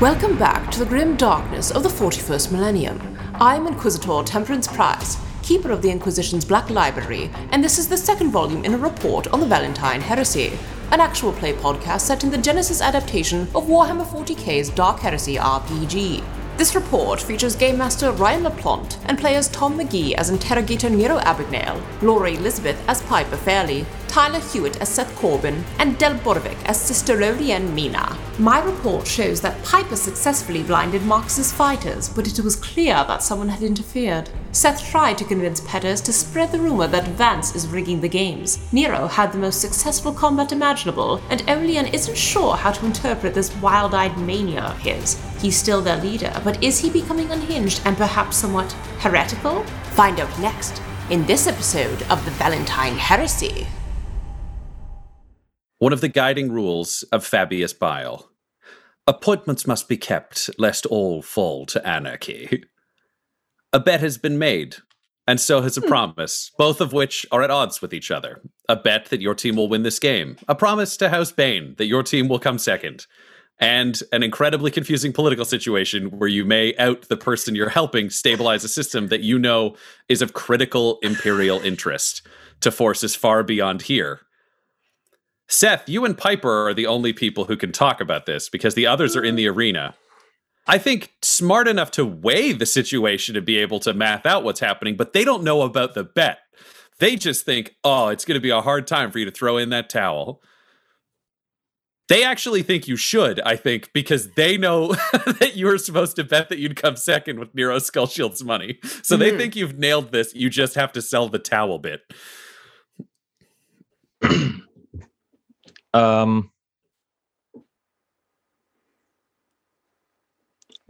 Welcome back to the grim darkness of the 41st millennium. I'm Inquisitor Temperance Price, keeper of the Inquisition's Black Library, and this is the second volume in a report on the Valentine Heresy, an actual play podcast set in the Genesys adaptation of Warhammer 40k's Dark Heresy RPG. This report features Game Master Ryan LaPlante and players Tom McGee as Interrogator Nero Abagnale, Laura Elizabeth as Piper Fairley, Tyler Hewitt as Seth Corbin, and Del Borovic as Sister Lolienne Mina. My report shows that Piper successfully blinded Marcus's fighters, but it was clear that someone had interfered. Seth tried to convince Peters to spread the rumor that Vance is rigging the games. Nero had the most successful combat imaginable, and Olean isn't sure how to interpret this wild eyed mania of his. He's still their leader, but is he becoming unhinged and perhaps somewhat heretical? Find out next in this episode of the Valentine Heresy. One of the guiding rules of Fabius Bile. Appointments must be kept, lest all fall to anarchy. A bet has been made, and so has a hmm. promise, both of which are at odds with each other. A bet that your team will win this game, a promise to House Bane that your team will come second, and an incredibly confusing political situation where you may out the person you're helping stabilize a system that you know is of critical imperial interest to forces far beyond here. Seth, you and Piper are the only people who can talk about this because the others are in the arena. I think smart enough to weigh the situation and be able to math out what's happening, but they don't know about the bet. They just think, oh, it's going to be a hard time for you to throw in that towel. They actually think you should, I think, because they know that you were supposed to bet that you'd come second with Nero Skullshield's money. So mm-hmm. they think you've nailed this. You just have to sell the towel bit. Um,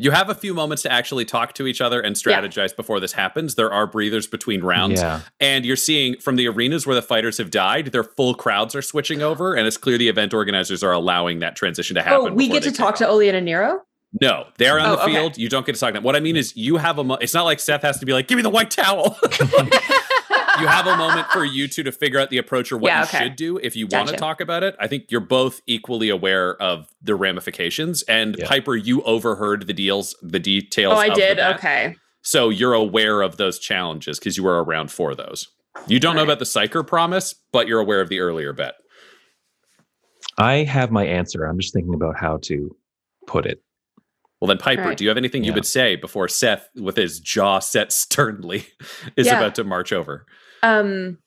you have a few moments to actually talk to each other and strategize yeah. before this happens. There are breathers between rounds. Yeah. And you're seeing from the arenas where the fighters have died, their full crowds are switching over. And it's clear the event organizers are allowing that transition to oh, happen. Oh, we get to talk off. to Olean and Nero? No, they're on oh, the field. Okay. You don't get to talk to them. What I mean is, you have a. Mo- it's not like Seth has to be like, "Give me the white towel." you have a moment for you two to figure out the approach or what yeah, you okay. should do if you gotcha. want to talk about it. I think you're both equally aware of the ramifications. And yeah. Piper, you overheard the deals, the details. Oh, I did. Okay. So you're aware of those challenges because you were around for those. You don't All know right. about the psyker promise, but you're aware of the earlier bet. I have my answer. I'm just thinking about how to put it. Well, then, Piper, right. do you have anything you would say before Seth, with his jaw set sternly, is yeah. about to march over? Um,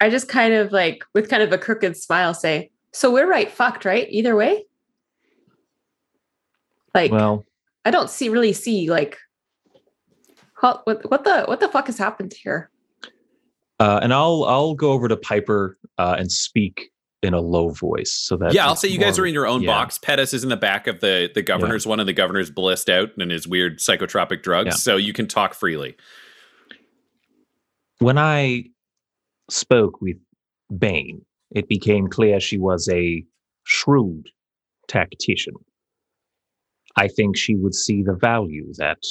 I just kind of like, with kind of a crooked smile, say, "So we're right, fucked, right? Either way." Like, well, I don't see really see like, what what, what the what the fuck has happened here? Uh, and I'll I'll go over to Piper uh, and speak in a low voice so that yeah i'll say you guys are in your own yeah. box pettis is in the back of the the governor's yeah. one and the governor's blissed out and his weird psychotropic drugs yeah. so you can talk freely when i spoke with Bain, it became clear she was a shrewd tactician i think she would see the value that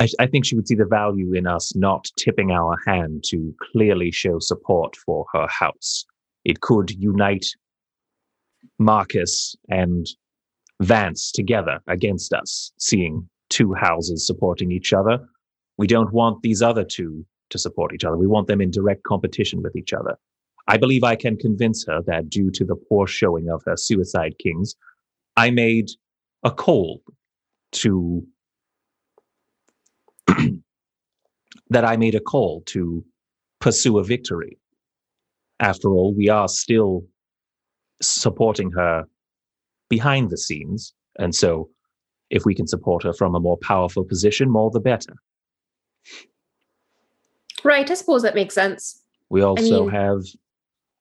I, I think she would see the value in us not tipping our hand to clearly show support for her house. It could unite Marcus and Vance together against us, seeing two houses supporting each other. We don't want these other two to support each other. We want them in direct competition with each other. I believe I can convince her that due to the poor showing of her Suicide Kings, I made a call to that I made a call to pursue a victory. After all, we are still supporting her behind the scenes. And so, if we can support her from a more powerful position, more the better. Right. I suppose that makes sense. We also I mean... have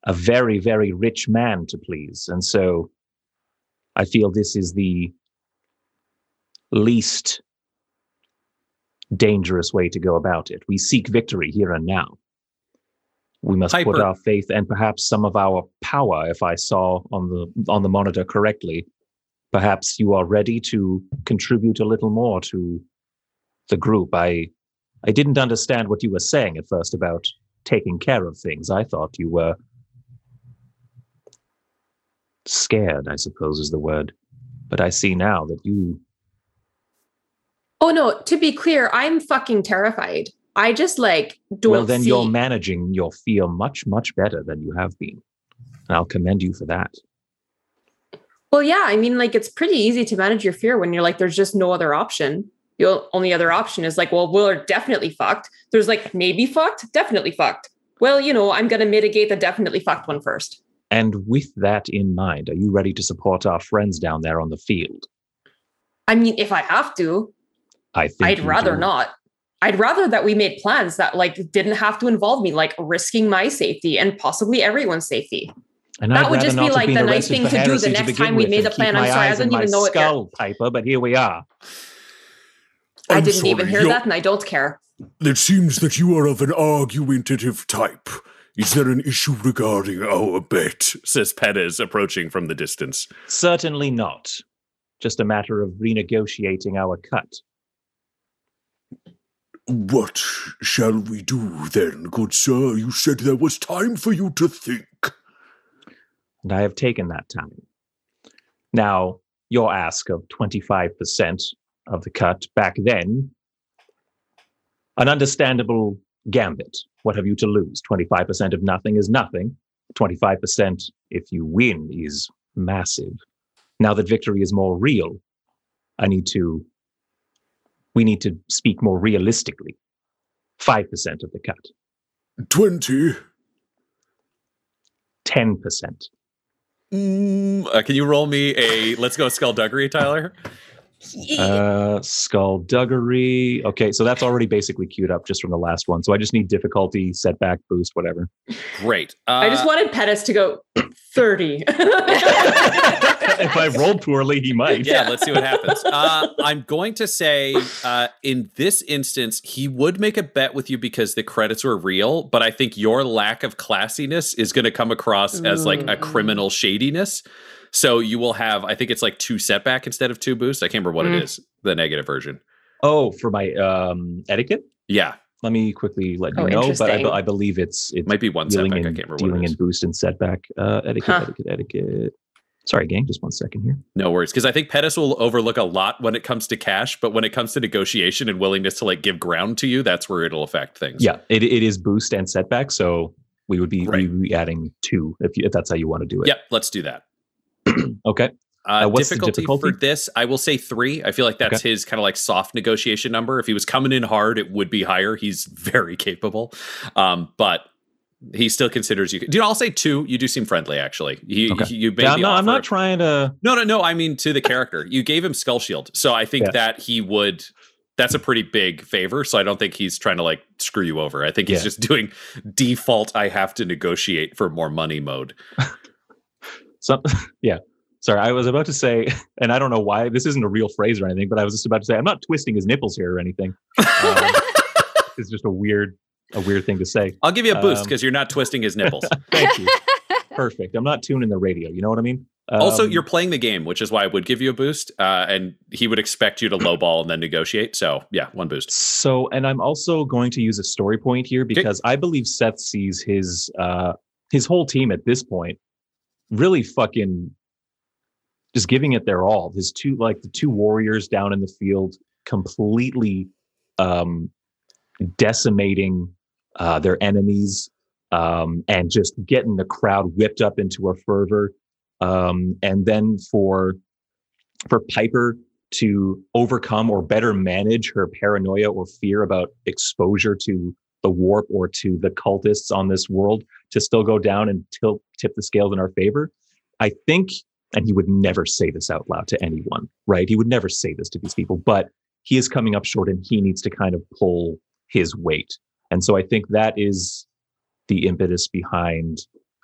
a very, very rich man to please. And so, I feel this is the least dangerous way to go about it. We seek victory here and now. We must Piper. put our faith and perhaps some of our power, if I saw on the on the monitor correctly. Perhaps you are ready to contribute a little more to the group. I I didn't understand what you were saying at first about taking care of things. I thought you were scared, I suppose is the word. But I see now that you. Oh no! To be clear, I'm fucking terrified. I just like don't. Well, then see... you're managing your fear much, much better than you have been. And I'll commend you for that. Well, yeah. I mean, like, it's pretty easy to manage your fear when you're like, there's just no other option. The only other option is like, well, we're definitely fucked. There's like, maybe fucked, definitely fucked. Well, you know, I'm going to mitigate the definitely fucked one first. And with that in mind, are you ready to support our friends down there on the field? I mean, if I have to, I think I'd rather do. not. I'd rather that we made plans that like didn't have to involve me, like risking my safety and possibly everyone's safety. And that I'd would just be like the nice thing to do the next time we made a plan. I'm sorry, I didn't even know it. skull, Piper, but here we are. I I'm didn't even hear you're- that, and I don't care. It seems that you are of an argumentative type. Is there an issue regarding our bet? Says Pettis, approaching from the distance. Certainly not. Just a matter of renegotiating our cut. What shall we do then, good sir? You said there was time for you to think. And I have taken that time. Now, your ask of 25% of the cut back then, an understandable gambit. What have you to lose? 25% of nothing is nothing. 25% if you win is massive. Now that victory is more real, I need to, we need to speak more realistically. 5% of the cut, Twenty. 10%. Mm, uh, can you roll me a let's go skullduggery, Tyler? Uh, skullduggery. Okay, so that's already basically queued up just from the last one. So I just need difficulty, setback, boost, whatever. Great. Uh, I just wanted Pettis to go 30. if I rolled poorly, he might. yeah, let's see what happens. Uh, I'm going to say uh, in this instance, he would make a bet with you because the credits were real, but I think your lack of classiness is going to come across as like a Mm. criminal shadiness. So you will have, I think it's like two setback instead of two boost. I can't remember what Mm. it is, the negative version. Oh, for my um etiquette. Yeah, Let me quickly let you Oh, know, but I. I believe it's it might be one dealing setback. I can't remember dealing what it in boost and setback. Uh, etiquette, Huh. etiquette, etiquette. Sorry, gang. Just one second here. No worries, because I think Pettis will overlook a lot when it comes to cash, but when it comes to negotiation and willingness to like give ground to you, that's where it'll affect things. Yeah, it, it is boost and setback. So we would be we would be adding two if you, if that's how you want to do it. Yep. Let's do that. Okay. Uh, Uh, what's the difficulty, difficulty? for this, I will say three. I feel like that's his kind of like soft negotiation number. If he was coming in hard, it would be higher. He's very capable, um, but he still considers you. Dude, I'll say two. You do seem friendly, actually. He, Okay. you made Yeah, I'm not, I'm not trying to. No, no, no. I mean to the character. you gave him Skull Shield, so I think Yeah. that he would. That's a pretty big favor. So I don't think he's trying to like screw you over. I think he's Yeah. just doing default. I have to negotiate for more money mode. Some, yeah. Sorry, I was about to say, and I don't know why this isn't a real phrase or anything, but I was just about to say, I'm not twisting his nipples here or anything. Um, it's just a weird, a weird thing to say. I'll give you a boost Um, because you're not twisting his nipples. Thank you. Perfect. I'm not tuning the radio. You know what I mean? also, Um, you're playing the game, which is why I would give you a boost. Uh, and he would expect you to lowball and then negotiate. So yeah, one boost. So, and I'm also going to use a story point here because I believe Seth sees his uh his whole team at this point really fucking just giving it their all. His two like the two warriors down in the field completely um decimating uh their enemies um and just getting the crowd whipped up into a fervor. Um and then for for Piper to overcome or better manage her paranoia or fear about exposure to the warp or to the cultists on this world to still go down and tilt tip the scales in our favor. I think, and he would never say this out loud to anyone, right? He would never say this to these people, but he is coming up short and he needs to kind of pull his weight. And so I think that is the impetus behind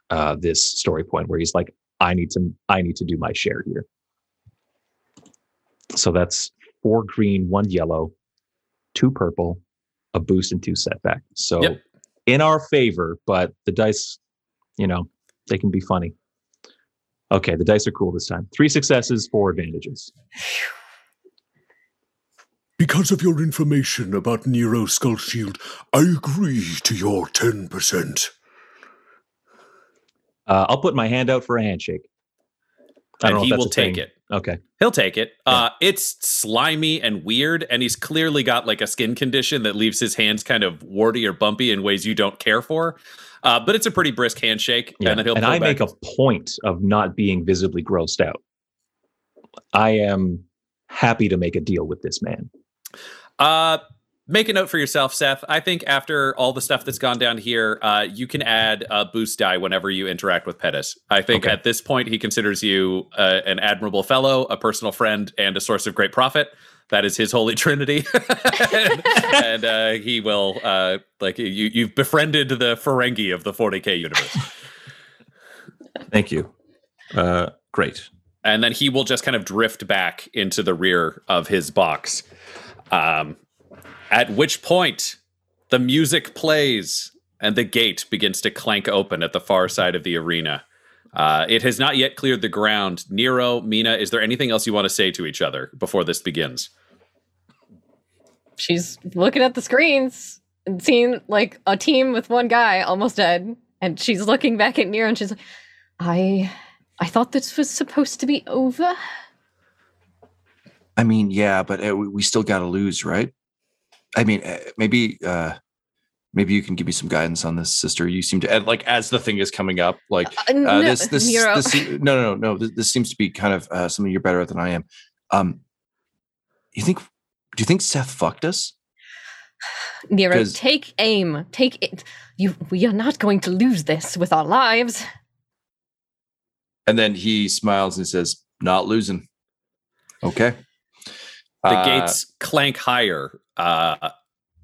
uh, this story point where he's like, I need to, I need to do my share here. So that's four green, one yellow, two purple, a boost, and two setback. So Yep. in our favor, but the dice, you know, they can be funny. Okay, the dice are cool this time. Three successes, four advantages. Because of your information about Nero's skull shield, I agree to your 10%. Uh, I'll put my hand out for a handshake. And he will take it. Okay. He'll take it. Yeah. Uh, it's slimy and weird, and he's clearly got like a skin condition that leaves his hands kind of warty or bumpy in ways you don't care for. Uh, but it's a pretty brisk handshake, yeah. and he'll. And I make a point of not being visibly grossed out. I am happy to make a deal with this man. Uh, make a note for yourself, Seth. I think after all the stuff that's gone down here, uh, you can add a boost die whenever you interact with Pettis. I think okay. at this point, he considers you uh, an admirable fellow, a personal friend, and a source of great profit. That is his holy trinity, and, and uh, he will uh, like you. You've befriended the Ferengi of the 40k universe. Thank you. Uh, great. And then he will just kind of drift back into the rear of his box. Um, at which point, the music plays and the gate begins to clank open at the far side of the arena. Uh, it has not yet cleared the ground. Nero, Mina, is there anything else you want to say to each other before this begins? She's looking at the screens and seeing like a team with one guy almost dead, and she's looking back at Nero and she's like, "I, I thought this was supposed to be over." I mean, yeah, but uh, we still got to lose, right? I mean, uh, maybe uh maybe you can give me some guidance on this, sister. You seem to like as the thing is coming up, like uh, uh no, this this, this no no no no this, this, seems to be kind of uh, something you're better at than I am. Um, you think? Do you think Seth fucked us? Nero, take aim. Take it. You. We are not going to lose this with our lives. And then he smiles and says, "Not losing." Okay. The uh, gates clank higher, uh,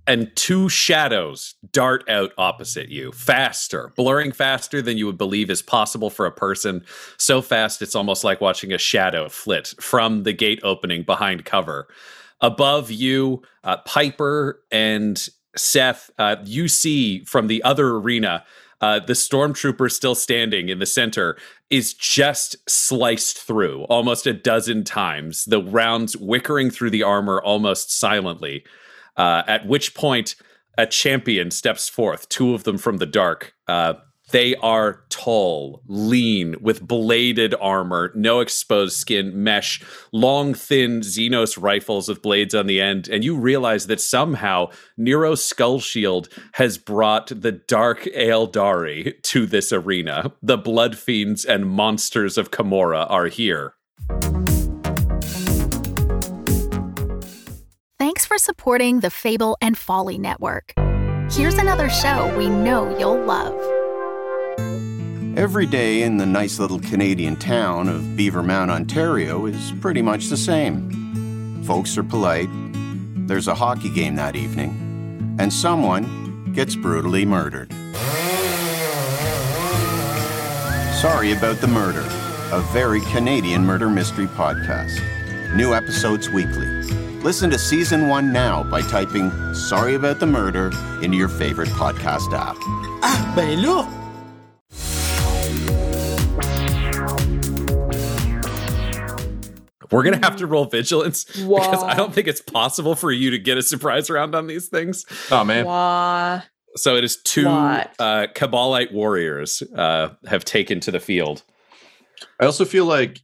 and two shadows dart out opposite you, faster, blurring faster than you would believe is possible for a person. So fast, it's almost like watching a shadow flit from the gate opening behind cover. Above you, uh, Piper and Seth, uh, you see from the other arena uh, the stormtrooper still standing in the center is just sliced through almost a dozen times, the rounds wickering through the armor almost silently. Uh, at which point, a champion steps forth, two of them from the dark. Uh, they are tall, lean, with bladed armor, no exposed skin, mesh, long, thin Xenos rifles with blades on the end. And you realize that somehow Nero's skull shield has brought the dark Aeldari to this arena. The blood fiends and monsters of Commorragh are here. Thanks for supporting the Fable and Folly Network. Here's another show we know you'll love. Every day in the nice little Canadian town of Beavermount, Ontario is pretty much the same. Folks are polite, there's a hockey game that evening, and someone gets brutally murdered. Sorry about the murder, a very Canadian murder mystery podcast. New episodes weekly. Listen to season one now by typing Sorry About the Murder into your favorite podcast app. Ah, ben! We're gonna have to roll vigilance Wah. because I don't think it's possible for you to get a surprise round on these things. Oh man. Wah. So it is two uh, Kabalite warriors uh, have taken to the field. I also feel like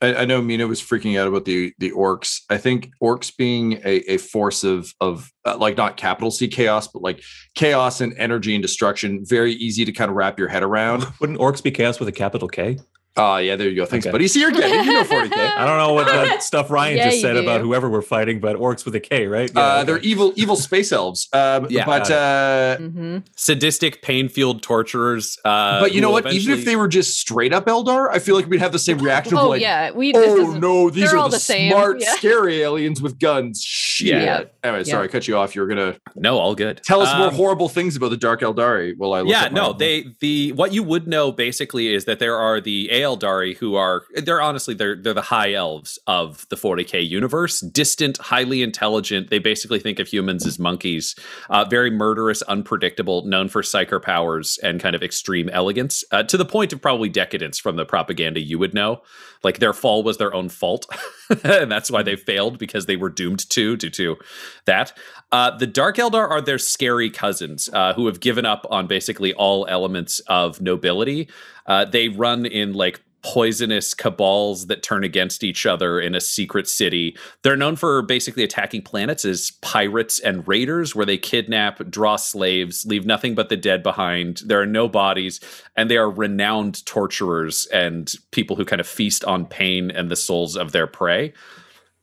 I, I, know Mina was freaking out about the the orcs. I think orcs being a, a force of of uh, like not capital C chaos, but like chaos and energy and destruction. Very easy to kind of wrap your head around. Wouldn't orcs be chaos with a capital K? Oh, yeah, there you go. Thanks, okay. buddy. See, you're getting you know 40K. I don't know what that stuff Ryan yeah, just said about whoever we're fighting, but orcs with a K, right? Yeah, uh, okay. They're evil, evil space elves. Um, yeah, but uh, mm-hmm. sadistic, pain fueled torturers. Uh, but you know what? Eventually... Even if they were just straight up Eldar, I feel like we'd have the same reaction. oh, like, yeah. We, oh, no, these are the, the smart, yeah. scary aliens with guns. Shit. Yeah. Anyway, sorry, I cut you off. You were going to. No, all good. Tell us um, more horrible things about the Dark Eldari while I look Yeah, no, they, the, what you would know basically is that there are the Aeldari who are are they're honestly they're they're the high elves of the 40k universe. Distant highly intelligent. They basically think of humans as monkeys. Uh, very murderous unpredictable known for psyker powers and kind of extreme elegance uh, to the point of probably decadence from the propaganda you would know. Like their fall was their own fault. And that's why they failed because they were doomed to due to that. Uh, the dark eldar are their scary cousins uh, who have given up on basically all elements of nobility uh, they run in like poisonous cabals that turn against each other in a secret city. They're known for basically attacking planets as pirates and raiders, where they kidnap, draw slaves, leave nothing but the dead behind. There are no bodies, and they are renowned torturers and people who kind of feast on pain and the souls of their prey.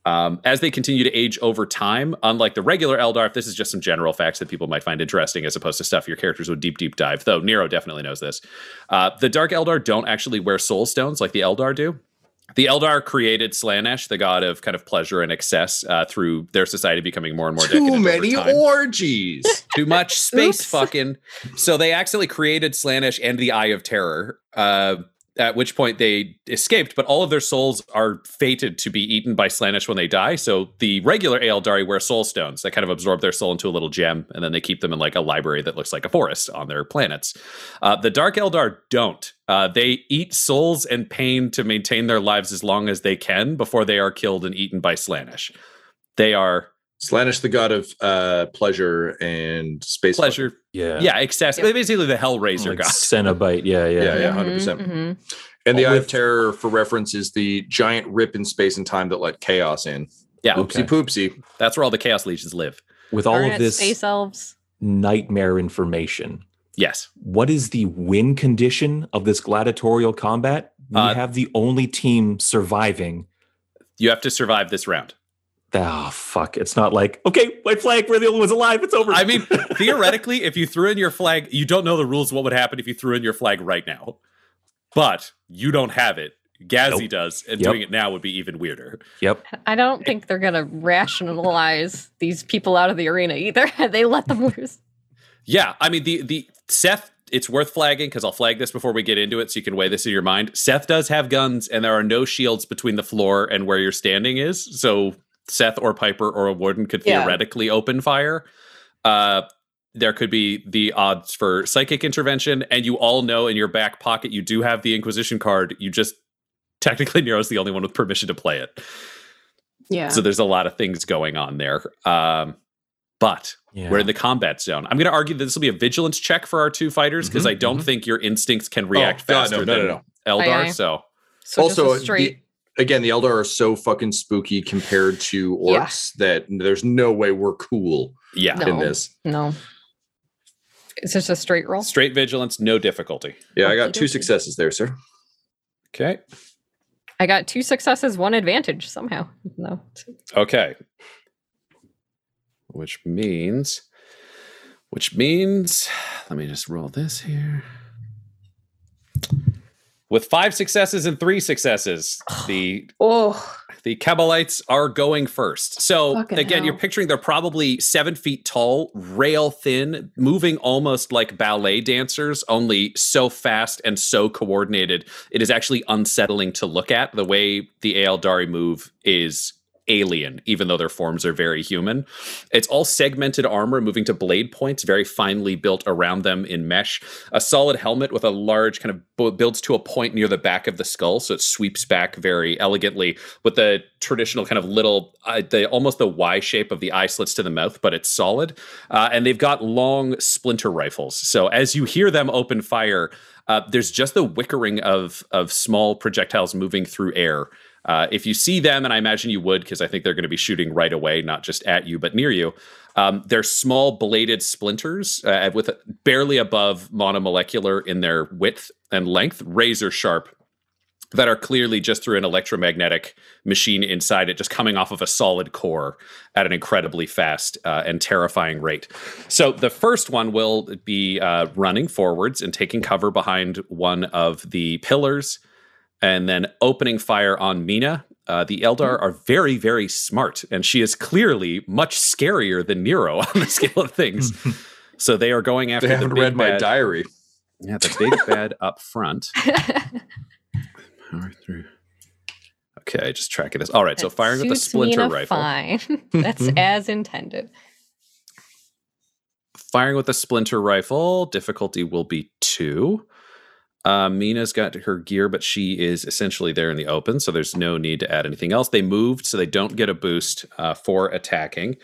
Um, as they continue to age over time, unlike the regular Eldar, this is just some general facts that people might find interesting as opposed to stuff your characters would deep, deep dive, though Nero definitely knows this. Uh, the Dark Eldar don't actually wear soul stones like the Eldar do. The Eldar created Slaanesh, the god of kind of pleasure and excess, uh, through their society becoming more and more Too many orgies. Too much space fucking. So they accidentally created Slaanesh and the Eye of Terror. Uh, at which point they escaped, but all of their souls are fated to be eaten by Slaanesh when they die. So the regular Aeldari wear soul stones that kind of absorb their soul into a little gem, and then they keep them in like a library that looks like a forest on their planets. Uh, the Dark Eldar don't. Uh, they eat souls and pain to maintain their lives as long as they can before they are killed and eaten by Slaanesh. They are Slaanesh, the god of uh, pleasure and space. Pleasure. Yeah. Yeah, excess. Yep. Basically the Hellraiser like god. Cenobite. Yeah, yeah. Yeah, yeah, 100%. Mm-hmm, percent mm-hmm. And the Eye of Terror, for reference, is the giant rip in space and time that let chaos in. Yeah. Oopsie okay. poopsie. That's where all the Chaos Legions live. With all of this space elves nightmare information. Yes. What is the win condition of this gladiatorial combat? We uh, have the only team surviving. You have to survive this round oh fuck it's not like okay white flag we're the only ones alive it's over i mean theoretically if you threw in your flag you don't know the rules what would happen if you threw in your flag right now but you don't have it Gazzy nope. does, and yep. doing it now would be even weirder. Yep. I don't think they're gonna rationalize these people out of the arena either. they let them loose. Yeah, I mean the the Seth. It's worth flagging because I'll flag this before we get into it, so you can weigh this in your mind. Seth does have guns, and there are no shields between the floor and where you're standing is. So Seth or Piper or a warden could theoretically yeah. open fire. Uh, there could be the odds for psychic intervention, and you all know in your back pocket you do have the Inquisition card. You just technically Nero's the only one with permission to play it. Yeah. So there's a lot of things going on there. Um, but yeah. we're in the combat zone. I'm going to argue that this will be a vigilance check for our two fighters because mm-hmm, I don't mm-hmm. think your instincts can react oh, faster no, no, no, than Eldar. Aye, aye. So, so also straight again, the Eldar are so fucking spooky compared to orcs yeah. that there's no way we're cool. Yeah, no, in this, no. It's just a straight roll. Straight vigilance, no difficulty. Yeah, I got two successes there, sir. Okay. I got two successes, one advantage somehow. No. Okay. Which means, which means, let me just roll this here. With five successes and three successes, the oh the Kabalites are going first. So Fucking again, hell. you're picturing they're probably seven feet tall, rail thin, moving almost like ballet dancers, only so fast and so coordinated. It is actually unsettling to look at. The way the Aeldari move is alien, even though their forms are very human. It's all segmented armor moving to blade points, very finely built around them in mesh. A solid helmet with a large kind of builds to a point near the back of the skull, so it sweeps back very elegantly with the traditional kind of little, uh, the almost the Y shape of the eye slits to the mouth, but it's solid. Uh, and they've got long splinter rifles. So as you hear them open fire, uh, there's just the wickering of of small projectiles moving through air uh, if you see them, and I imagine you would, because I think they're going to be shooting right away, not just at you, but near you. Um, they're small bladed splinters uh, with barely above monomolecular in their width and length, razor sharp, that are clearly just through an electromagnetic machine inside it, just coming off of a solid core at an incredibly fast uh, and terrifying rate. So the first one will be uh, running forwards and taking cover behind one of the pillars and then opening fire on Mina. Uh, the Eldar are very, very smart, and she is clearly much scarier than Nero on the scale of things. so they are going after. They haven't the read my diary. Yeah, the big bad up front. Power through. Okay, just tracking this. All right, so firing with a splinter Mina rifle. Fine, that's as intended. Firing with a splinter rifle, difficulty will be two. Uh, Mina's got her gear, but she is essentially there in the open, so there's no need to add anything else. They moved, so they don't get a boost uh, for attacking.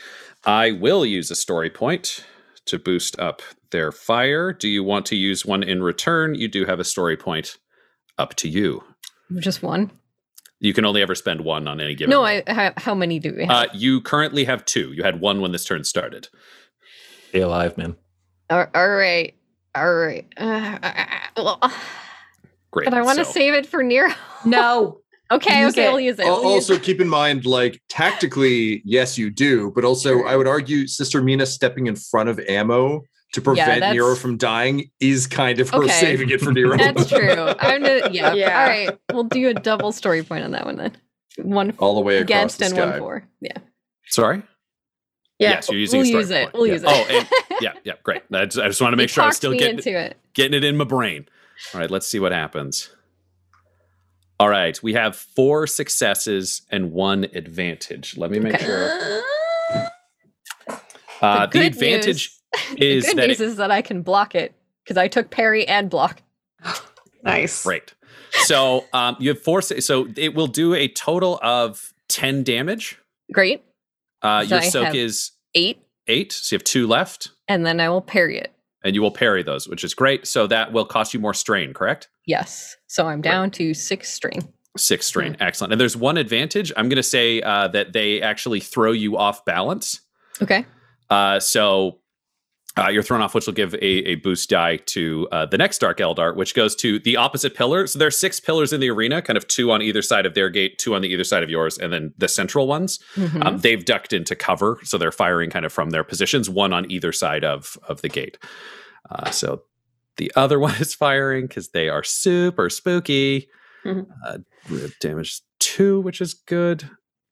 I will use a story point to boost up their fire. Do you want to use one in return? You do have a story point. Up to you. Just one. You can only ever spend one on any given. No, I, how, how many do we have? Uh, you currently have two. You had one when this turn started. Stay alive, man. all, all right, all right. Uh, uh, Great. but I want to So- save it for Nero. No. Okay, Use okay, it. we'll use it. We'll use Also, keep in mind, like tactically, yes, you do, but also, I would argue, Sister Mina stepping in front of ammo to prevent that's- Nero from dying is kind of her Okay. saving it for Nero. That's true. I'm gonna, yeah. Yeah. All right, we'll do a double story point on that one then. One all the way against and sky. one for. Yeah. Sorry. Yeah. Yes, you're using. we'll a story use it. point. We'll Yeah. use it. Oh, and, yeah, yeah, great. I just, I just want to make You sure I'm still getting into it. getting it in my brain. All right, let's see what happens. All right, we have four successes and one advantage. Let me make Okay. sure. Uh, the, good advantage news- is the good that news it- is that I can block it because I took parry and block. Nice. Great. So um, you have four. So so it will do a total of ten damage. Great. Uh, So your soak is Eight, eight. So you have two left, and then I will parry it. and you will parry those, which is great. So that will cost you more strain, correct? Yes. So I'm down to six strain. Six strain. Excellent. And there's one advantage. I'm going to say uh, that they actually throw you off balance. Okay. Uh, so uh, you're thrown off, which will give a, a boost die to uh, the next Dark Eldar, which goes to the opposite pillar. So there are six pillars in the arena, kind of two on either side of their gate, two on the either side of yours, and then the central ones. Mhm. Um, they've ducked into cover, so they're firing kind of from their positions, one on either side of of the gate. Uh, so the other one is firing because they are super spooky. Mhm. Uh, damage two, which is good.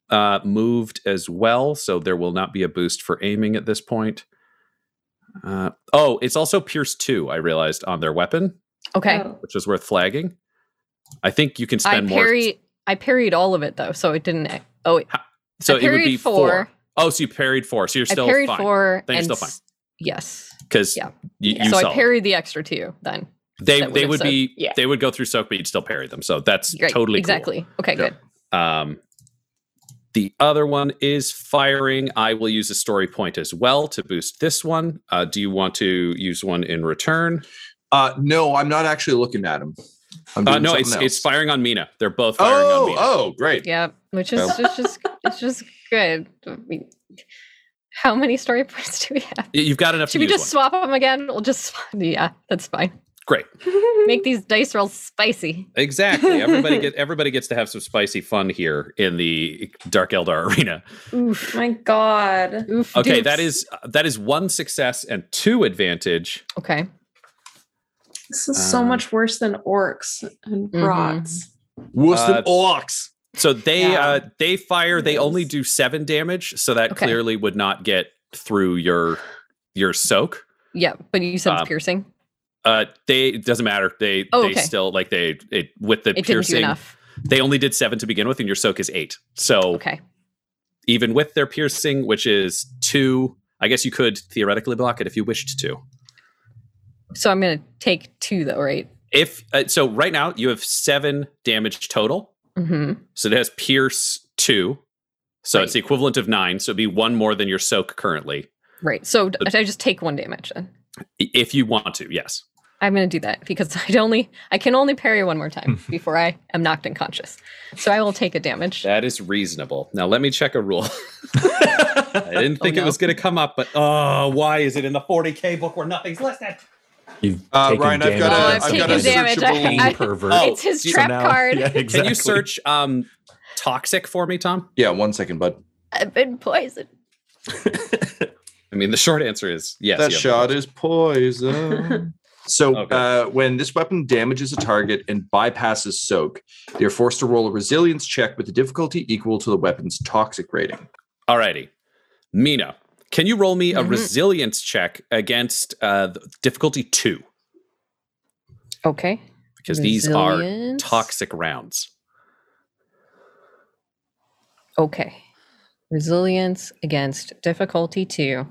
Uh, moved as well, so there will not be a boost for aiming at this point. Uh, oh, it's also pierce two. I realized on their weapon, okay. Oh. which is worth flagging. I think you can I spend more. parry. I parried all of it though, so it didn't. Oh, wait. So it would be four. Oh, so you parried four. So you're I still parried fine. four. Then you're still fine. s- Yes. because Yeah. you, you so saw I parried the extra two then. they that they would've said- be yeah. they would go through soak, but you'd still parry them. So that's Great. totally cool. exactly. Okay. Yeah. Good. Um, the other one is firing. I will use a story point as well to boost this one. Uh, do you want to use one in return? Uh, no, I'm not actually looking at him. I'm Uh, no, it's else. it's firing on Mina. They're both firing on Oh, Mina. oh, great. Yeah. Which is Well. it's just it's just good. I mean, how many story points do we have? You've got enough. Should to we use just one. swap them again? We'll just yeah, that's fine. Great. Make these dice rolls spicy. Exactly. Everybody get everybody gets to have some spicy fun here in the Dark Eldar arena. Oof. My God. Oof. Okay, doops. that is that is one success and two advantage. okay. This is so Um, much worse than orcs and Mhm. Worse Uh, than orcs. So they Yeah. uh they fire, they only do seven damage, so that Okay. clearly would not get through your your soak. Yeah, but you said Um, it's piercing. Uh they it doesn't matter. They Oh, they okay. still like they it with the It piercing they only did seven to begin with, and your soak is eight. So Okay. even with their piercing, which is two, I guess you could theoretically block it if you wished to. So I'm gonna take two though, right? If uh, so, right now you have seven damage total. Mm-hmm. So it has pierce two. So it's the equivalent of nine. So it'd be one more than your soak currently. Right. So I just take one damage then. If you want to, yes. I'm gonna do that because I only I can only parry one more time before I am knocked unconscious. So I will take a damage. That is reasonable. Now let me check a rule. I didn't think Oh, it was going to come up, but oh, why is it in the 40k book where nothing's listed? You've Uh, taken Ryan, I've damage. got a- Oh, I've I've got taken a damage. I- searchable- I- pervert. Oh, it's his so trap now- card. Yeah, Can you search um, toxic for me, Tom? Yeah, one second, bud. I've been poisoned. I mean, the short answer is yes. that shot the is poison. So, Okay. uh, when this weapon damages a target and bypasses soak, they are forced to roll a resilience check with a difficulty equal to the weapon's toxic rating. Alrighty. Mina, can you roll me a Mhm. resilience check against uh, difficulty two? Okay. Because these are toxic rounds. Okay. Resilience against difficulty two.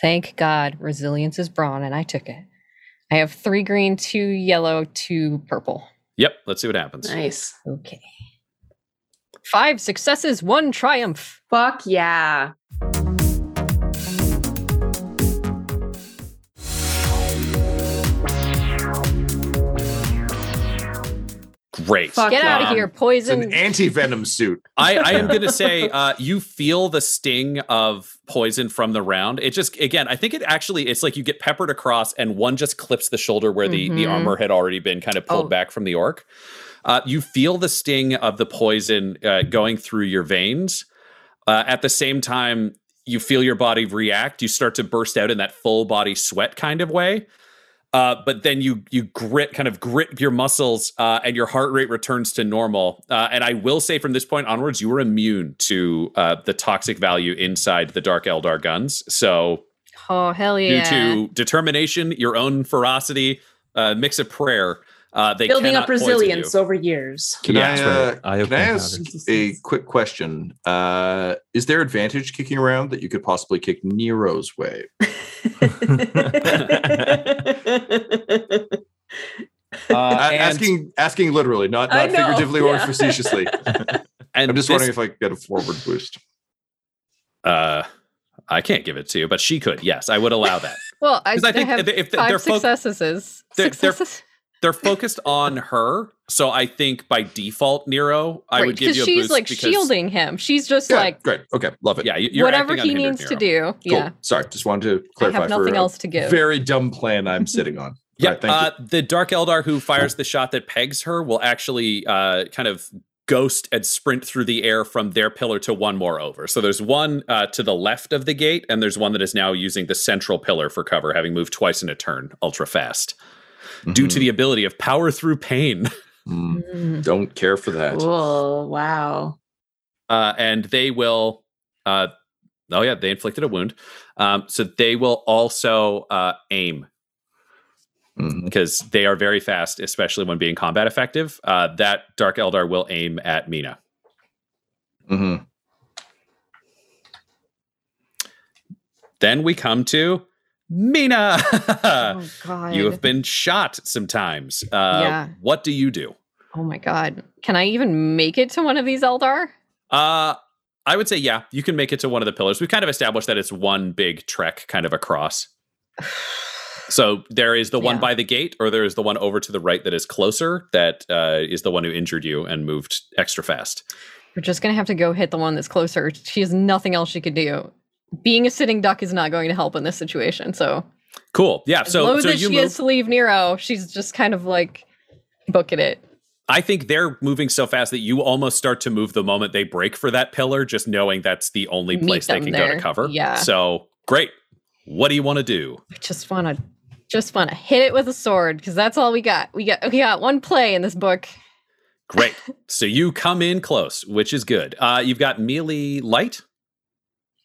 Thank God resilience is brawn and I took it. I have three green, two yellow, two purple. Yep, let's see what happens. Nice. Okay. Five successes, one triumph. Fuck yeah. Great. Fuck Get out of here, poison. It's an anti venom suit. I, I am going to say uh, you feel the sting of poison from the round. It just, again, I think it actually, it's like you get peppered across and one just clips the shoulder where the, mm-hmm. the armor had already been kind of pulled oh. back from the orc. Uh, you feel the sting of the poison uh, going through your veins. Uh, at the same time, you feel your body react. You start to burst out in that full body sweat kind of way. Uh, but then you you grit kind of grit your muscles uh, and your heart rate returns to normal. Uh, and I will say from this point onwards, you are immune to uh, the toxic value inside the Dark Eldar guns. So, oh hell yeah! Due to determination, your own ferocity, uh, mix of prayer, uh, they building up resilience over years. Can yeah, I, uh, I, can I ask a quick question? Uh, is there advantage kicking around that you could possibly kick Nero's way? Uh, asking asking literally, not not figuratively yeah. or facetiously. and I'm just this, wondering if I could get a forward boost. Uh, I can't give it to you, but she could. Yes, I would allow that. well, I, I think if, if five they're successes. They're, successes they're focused on her. So I think by default, Nero, I right, would give you a she's boost like because shielding him. She's just like great. Okay, love it. Yeah, whatever he needs Nero. to do. Cool. Yeah. Sorry, just wanted to clarify. I have nothing else to give. Very dumb plan I'm sitting on. Yeah, right, uh, the Dark Eldar who fires the shot that pegs her will actually uh, kind of ghost and sprint through the air from their pillar to one more over. So there's one uh, to the left of the gate, and there's one that is now using the central pillar for cover, having moved twice in a turn, ultra fast mm-hmm. due to the ability of power through pain. Mm. Don't care for that. Oh, wow. Uh, and they will, uh, oh, yeah, they inflicted a wound. Um, so they will also uh, aim because mm-hmm. they are very fast, especially when being combat effective. Uh, that Dark Eldar will aim at Mina. Mm-hmm. Then we come to Mina, oh, God. you have been shot sometimes. Uh, yeah. What do you do? Oh my God. Can I even make it to one of these Eldar? Uh, I would say, yeah, you can make it to one of the pillars. We've kind of established that it's one big trek kind of across. so there is the one yeah. by the gate, or there is the one over to the right that is closer, That uh, is the one who injured you and moved extra fast. We're just going to have to go hit the one that's closer. She has nothing else she could do being a sitting duck is not going to help in this situation. So cool. Yeah. As so, so as she move, is to leave Nero, she's just kind of like booking it. I think they're moving so fast that you almost start to move the moment they break for that pillar, just knowing that's the only place they can there. go to cover. Yeah. So great. What do you want to do? I just want to just want to hit it with a sword because that's all we got. We got we got one play in this book. Great. so you come in close, which is good. Uh, you've got melee light.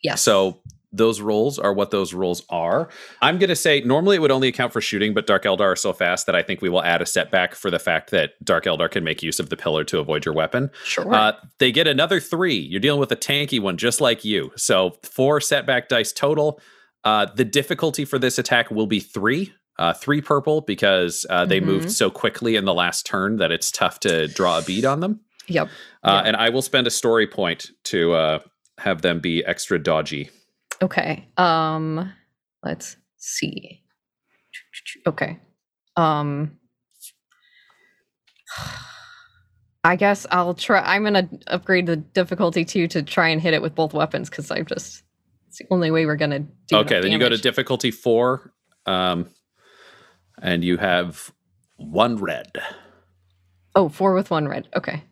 Yes. So those rolls are what those rolls are. I'm going to say normally it would only account for shooting, but Dark Eldar are so fast that I think we will add a setback for the fact that Dark Eldar can make use of the pillar to avoid your weapon. Sure. Uh, they get another three. You're dealing with a tanky one just like you. So four setback dice total. Uh, the difficulty for this attack will be three. Uh, three purple because uh, they mm-hmm. moved so quickly in the last turn that it's tough to draw a bead on them. Yep. Uh, yep. And I will spend a story point to uh, have them be extra dodgy. Okay. Um let's see. Okay. Um I guess I'll try I'm going to upgrade the difficulty too to try and hit it with both weapons cuz I just it's the only way we're going to do Okay, then you go to difficulty 4 um and you have one red. Oh, four with one red. Okay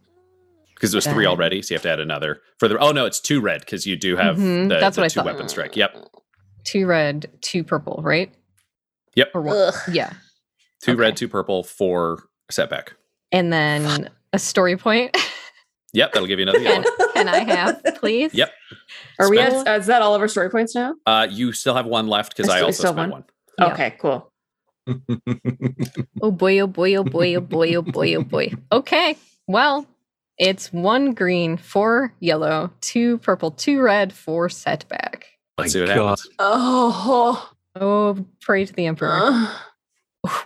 because there's three already, so you have to add another for the. Oh no, it's two red because you do have mm-hmm. the, That's the what two I thought. weapon strike. Yep. Two red, two purple, right? Yep. Or what? Yeah. Two okay. red, two purple, four setback. And then a story point. Yep, that'll give you another yellow. Can I have, please? Yep. Are we at, is that all of our story points now? Uh, you still have one left because I, I also spent one. one. Yeah. Okay, cool. oh boy, oh boy, oh boy, oh boy, oh boy, oh boy. Okay. Well, it's one green, four yellow, two purple, two red, four setback. Let's see what happens. Oh, oh, pray to the emperor. Uh.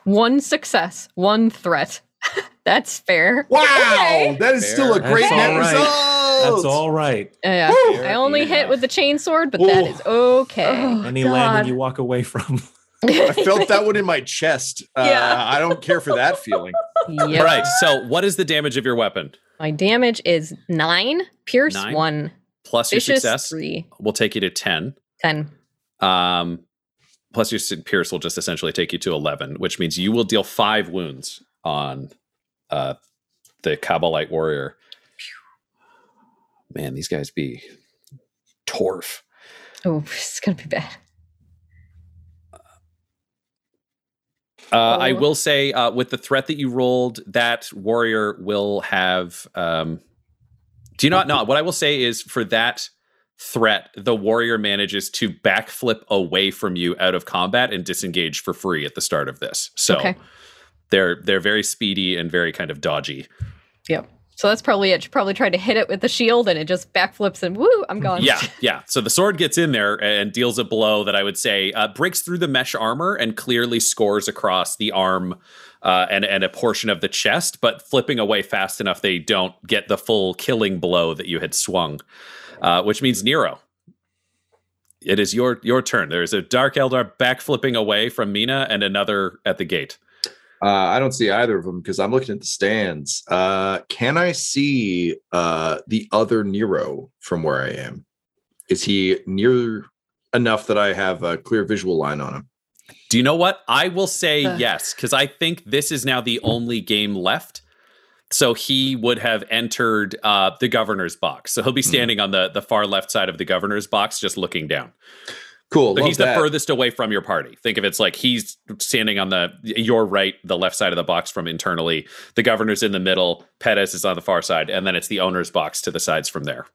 One success, one threat. That's fair. Wow, okay. that is fair. still a great net right. result. That's all right. Yeah, I only hit with the chainsword, but Ooh. that is okay. Oh, Any God. land you walk away from. I felt that one in my chest. Uh, yeah. I don't care for that feeling. Yep. All right. So, what is the damage of your weapon? My damage is nine, pierce nine, one, plus your success. Three. We'll take you to ten. Ten. Um, plus your pierce will just essentially take you to eleven, which means you will deal five wounds on uh, the Kabalite warrior. Man, these guys be torf. Oh, it's gonna be bad. Uh, I oh. will say, uh, with the threat that you rolled, that warrior will have. Um, do you not know? What I will say is for that threat, the warrior manages to backflip away from you out of combat and disengage for free at the start of this. So okay. they're they're very speedy and very kind of dodgy. Yep. So that's probably it. She probably tried to hit it with the shield and it just backflips and woo, I'm gone. Yeah, yeah. So the sword gets in there and deals a blow that I would say uh, breaks through the mesh armor and clearly scores across the arm uh, and, and a portion of the chest, but flipping away fast enough they don't get the full killing blow that you had swung, uh, which means Nero. It is your your turn. There is a Dark Eldar backflipping away from Mina and another at the gate. Uh, I don't see either of them because I'm looking at the stands. Uh, can I see uh, the other Nero from where I am? Is he near enough that I have a clear visual line on him? Do you know what? I will say yes because I think this is now the only game left. So he would have entered uh, the governor's box. So he'll be hmm. standing mm. on the the far left side of the governor's box, just looking down. Cool. But he's that. the furthest away from your party. Think of it's like he's standing on the your right, the left side of the box from internally. The governor's in the middle. Pettis is on the far side, and then it's the owner's box to the sides from there.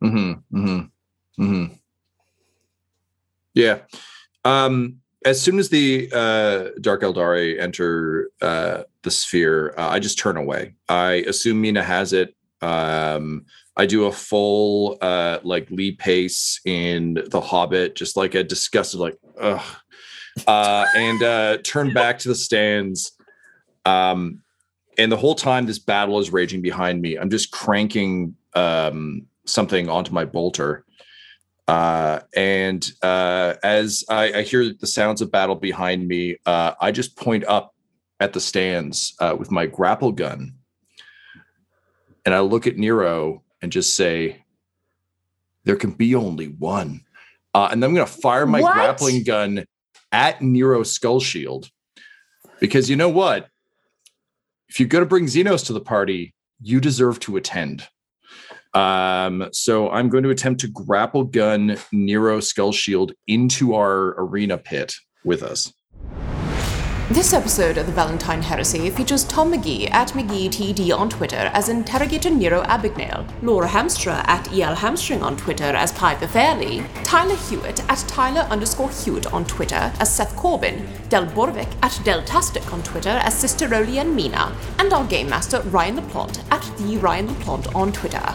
Hmm. Hmm. Hmm. Yeah. Um. As soon as the uh, Dark Eldari enter uh, the sphere, uh, I just turn away. I assume Mina has it. Um, I do a full uh like Lee Pace in The Hobbit, just like a disgusted like ugh. Uh and uh turn back to the stands. Um and the whole time this battle is raging behind me, I'm just cranking um something onto my bolter. Uh, and uh, as I, I, hear the sounds of battle behind me, uh, I just point up at the stands uh, with my grapple gun, and I look at Nero, and just say, there can be only one. Uh, and then I'm going to fire my what? grappling gun at Nero Skull Shield. Because you know what? If you're going to bring Xenos to the party, you deserve to attend. Um, so I'm going to attempt to grapple gun Nero Skull Shield into our arena pit with us. This episode of the Valentine Heresy features Tom McGee at McGeeTD on Twitter as Interrogator Nero Abignale, Laura Hamstra at EL Hamstring on Twitter as Piper Fairley, Tyler Hewitt at Tyler underscore Hewitt on Twitter as Seth Corbin, Del Borovic at Deltastic on Twitter as Sister Roli and Mina, and our Game Master Ryan LaPlante at The Ryan LaPlante on Twitter.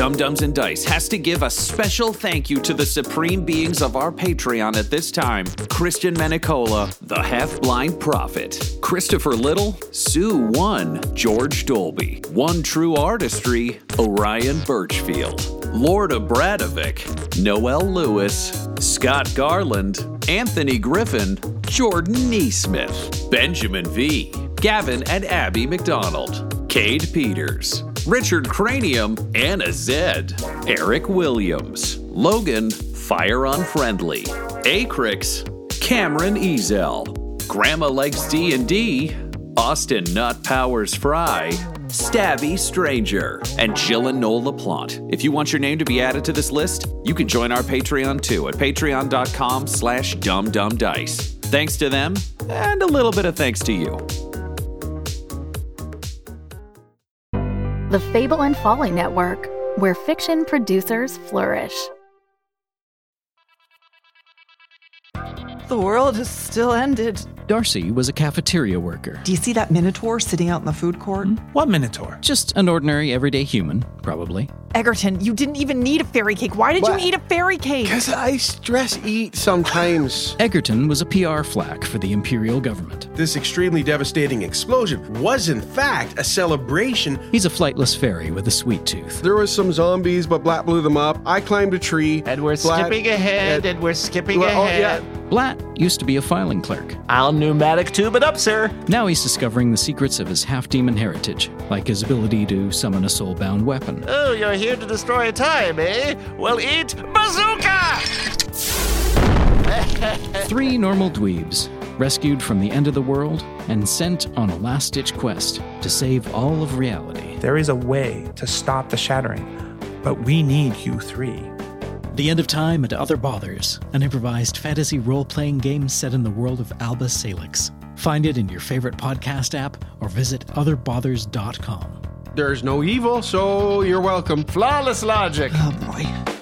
Dumb Dumbs and Dice has to give a special thank you to the supreme beings of our Patreon at this time. Christian Menicola, the Half Blind Prophet, Christopher Little, Sue One, George Dolby, One True Artistry, Orion Birchfield, Lord Abradovic, Noel Lewis, Scott Garland, Anthony Griffin, Jordan Neesmith, Benjamin V, Gavin and Abby McDonald, Cade Peters, Richard Cranium, Anna Zed, Eric Williams, Logan, Fire Unfriendly, Acrix, Cameron Ezel, Grandma Likes D&D, Austin Nut Powers Fry, Stabby Stranger, and Jill and Noel LaPlante. If you want your name to be added to this list, you can join our Patreon too at patreon.com slash dumbdumbdice. Thanks to them, and a little bit of thanks to you. The Fable and Folly Network, where fiction producers flourish. The world has still ended. Darcy was a cafeteria worker. Do you see that Minotaur sitting out in the food court? Hmm? What Minotaur? Just an ordinary, everyday human, probably. Egerton, you didn't even need a fairy cake. Why did what? you eat a fairy cake? Because I stress eat sometimes. Egerton was a PR flack for the Imperial government. This extremely devastating explosion was, in fact, a celebration. He's a flightless fairy with a sweet tooth. There was some zombies, but Blatt blew them up. I climbed a tree. And we're Blatt, skipping ahead, and, and we're skipping well, ahead. Oh, yeah. Blatt used to be a filing clerk. I'll pneumatic tube it up, sir. Now he's discovering the secrets of his half demon heritage, like his ability to summon a soul-bound weapon. Oh, you're here to destroy time, eh? Well, eat bazooka! Three normal dweebs, rescued from the end of the world and sent on a last ditch quest to save all of reality. There is a way to stop the shattering, but we need you three. The End of Time and Other Bothers, an improvised fantasy role playing game set in the world of Alba Salix. Find it in your favorite podcast app or visit otherbothers.com. There's no evil, so you're welcome. Flawless logic. Oh boy.